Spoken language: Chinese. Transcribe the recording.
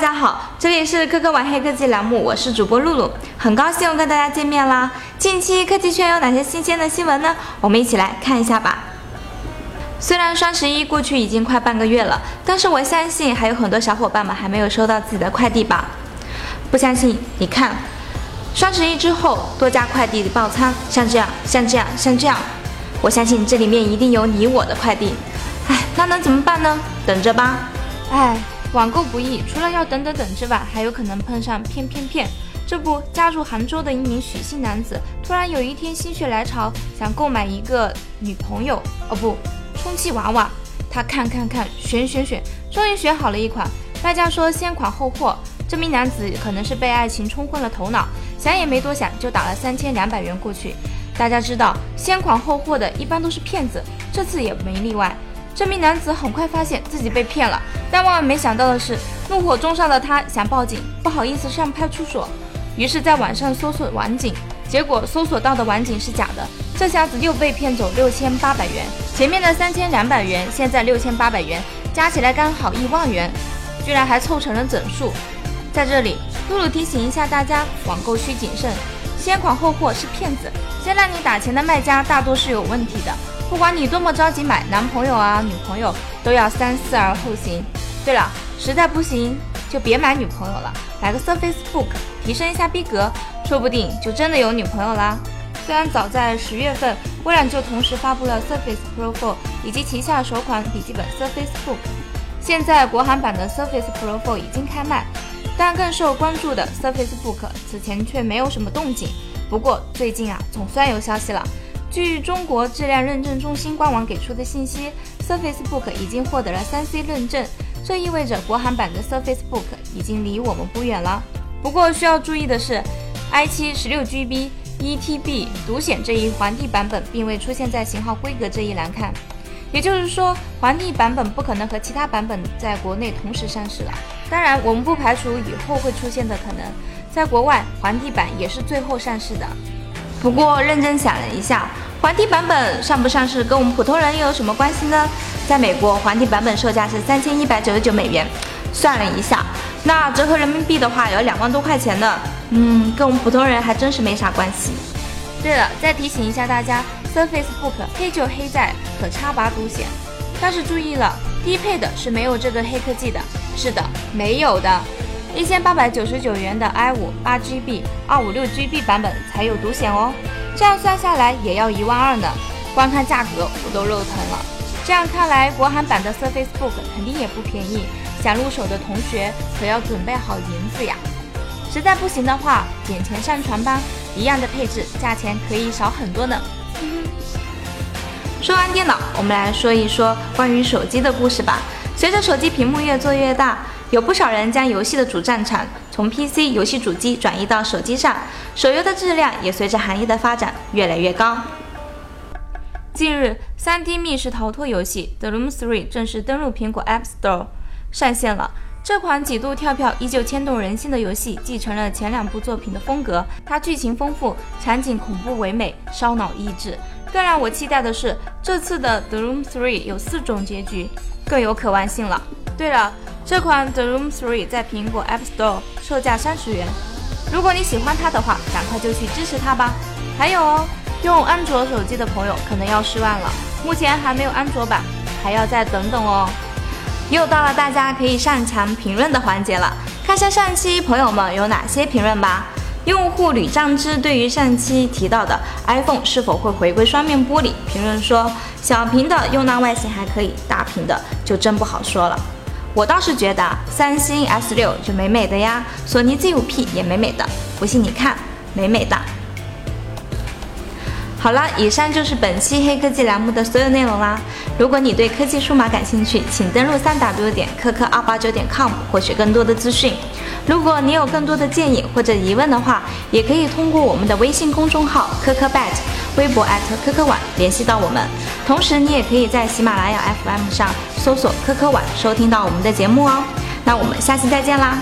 大家好，这里是科科玩黑科技栏目，我是主播露露，很高兴又跟大家见面啦。近期科技圈有哪些新鲜的新闻呢？我们一起来看一下吧。虽然双十一过去已经快半个月了，但是我相信还有很多小伙伴们还没有收到自己的快递吧？不相信？你看，双十一之后多家快递爆仓，像这样，像这样，像这样，我相信这里面一定有你我的快递。哎，那能怎么办呢？等着吧。哎。网购不易，除了要等等等之外，还有可能碰上骗骗骗。这不，家住杭州的一名许姓男子，突然有一天心血来潮，想购买一个女朋友，哦不，充气娃娃。他看看看，选选选，终于选好了一款。卖家说先款后货。这名男子可能是被爱情冲昏了头脑，想也没多想就打了三千两百元过去。大家知道，先款后货的一般都是骗子，这次也没例外。这名男子很快发现自己被骗了，但万万没想到的是，怒火中烧的他想报警，不好意思上派出所，于是在网上搜索网警，结果搜索到的网警是假的，这下子又被骗走六千八百元，前面的三千两百元，现在六千八百元，加起来刚好一万元，居然还凑成了整数。在这里，露露提醒一下大家，网购需谨慎，先款后货是骗子，先让你打钱的卖家大多是有问题的。不管你多么着急买男朋友啊女朋友，都要三思而后行。对了，实在不行就别买女朋友了，买个 Surface Book 提升一下逼格，说不定就真的有女朋友啦。虽然早在十月份，微软就同时发布了 Surface Pro 4以及旗下首款笔记本 Surface Book，现在国行版的 Surface Pro 4已经开卖，但更受关注的 Surface Book 此前却没有什么动静。不过最近啊，总算有消息了。据中国质量认证中心官网给出的信息，Surface Book 已经获得了三 C 认证，这意味着国行版的 Surface Book 已经离我们不远了。不过需要注意的是，i7 16GB 1TB 独显这一皇帝版本并未出现在型号规格这一栏看，也就是说，皇帝版本不可能和其他版本在国内同时上市了。当然，我们不排除以后会出现的可能，在国外皇帝版也是最后上市的。不过认真想了一下，皇帝版本上不上市跟我们普通人又有什么关系呢？在美国，皇帝版本售价是三千一百九十九美元，算了一下，那折合人民币的话有两万多块钱呢。嗯，跟我们普通人还真是没啥关系。对了，再提醒一下大家，Surface Book 黑就黑在可插拔独显，但是注意了，低配的是没有这个黑科技的。是的，没有的。一千八百九十九元的 i 五八 GB 二五六 GB 版本才有独显哦，这样算下来也要一万二呢。光看价格我都肉疼了。这样看来，国行版的 Surface Book 肯定也不便宜，想入手的同学可要准备好银子呀。实在不行的话，捡钱上传吧，一样的配置，价钱可以少很多呢。说完电脑，我们来说一说关于手机的故事吧。随着手机屏幕越做越大。有不少人将游戏的主战场从 PC 游戏主机转移到手机上，手游的质量也随着行业的发展越来越高。近日，3D 密室逃脱游戏《The Room 3》正式登陆苹果 App Store 上线了。这款几度跳票、依旧牵动人心的游戏，继承了前两部作品的风格。它剧情丰富，场景恐怖唯美，烧脑益智。更让我期待的是，这次的《The Room 3》有四种结局，更有可玩性了。对了。这款 The Room 3在苹果 App Store 售价三十元，如果你喜欢它的话，赶快就去支持它吧。还有哦，用安卓手机的朋友可能要失望了，目前还没有安卓版，还要再等等哦。又到了大家可以上墙评论的环节了，看下上期朋友们有哪些评论吧。用户吕丈之对于上期提到的 iPhone 是否会回归双面玻璃评论说，小屏的用那外形还可以，大屏的就真不好说了。我倒是觉得三星 S 六就美美的呀，索尼 Z 五 P 也美美的，不信你看，美美的。好了，以上就是本期黑科技栏目的所有内容啦。如果你对科技数码感兴趣，请登录三 W 点科科二八九点 com 获取更多的资讯。如果你有更多的建议或者疑问的话，也可以通过我们的微信公众号科科 bet，微博科科网联系到我们。同时，你也可以在喜马拉雅 FM 上搜索科科网收听到我们的节目哦。那我们下期再见啦！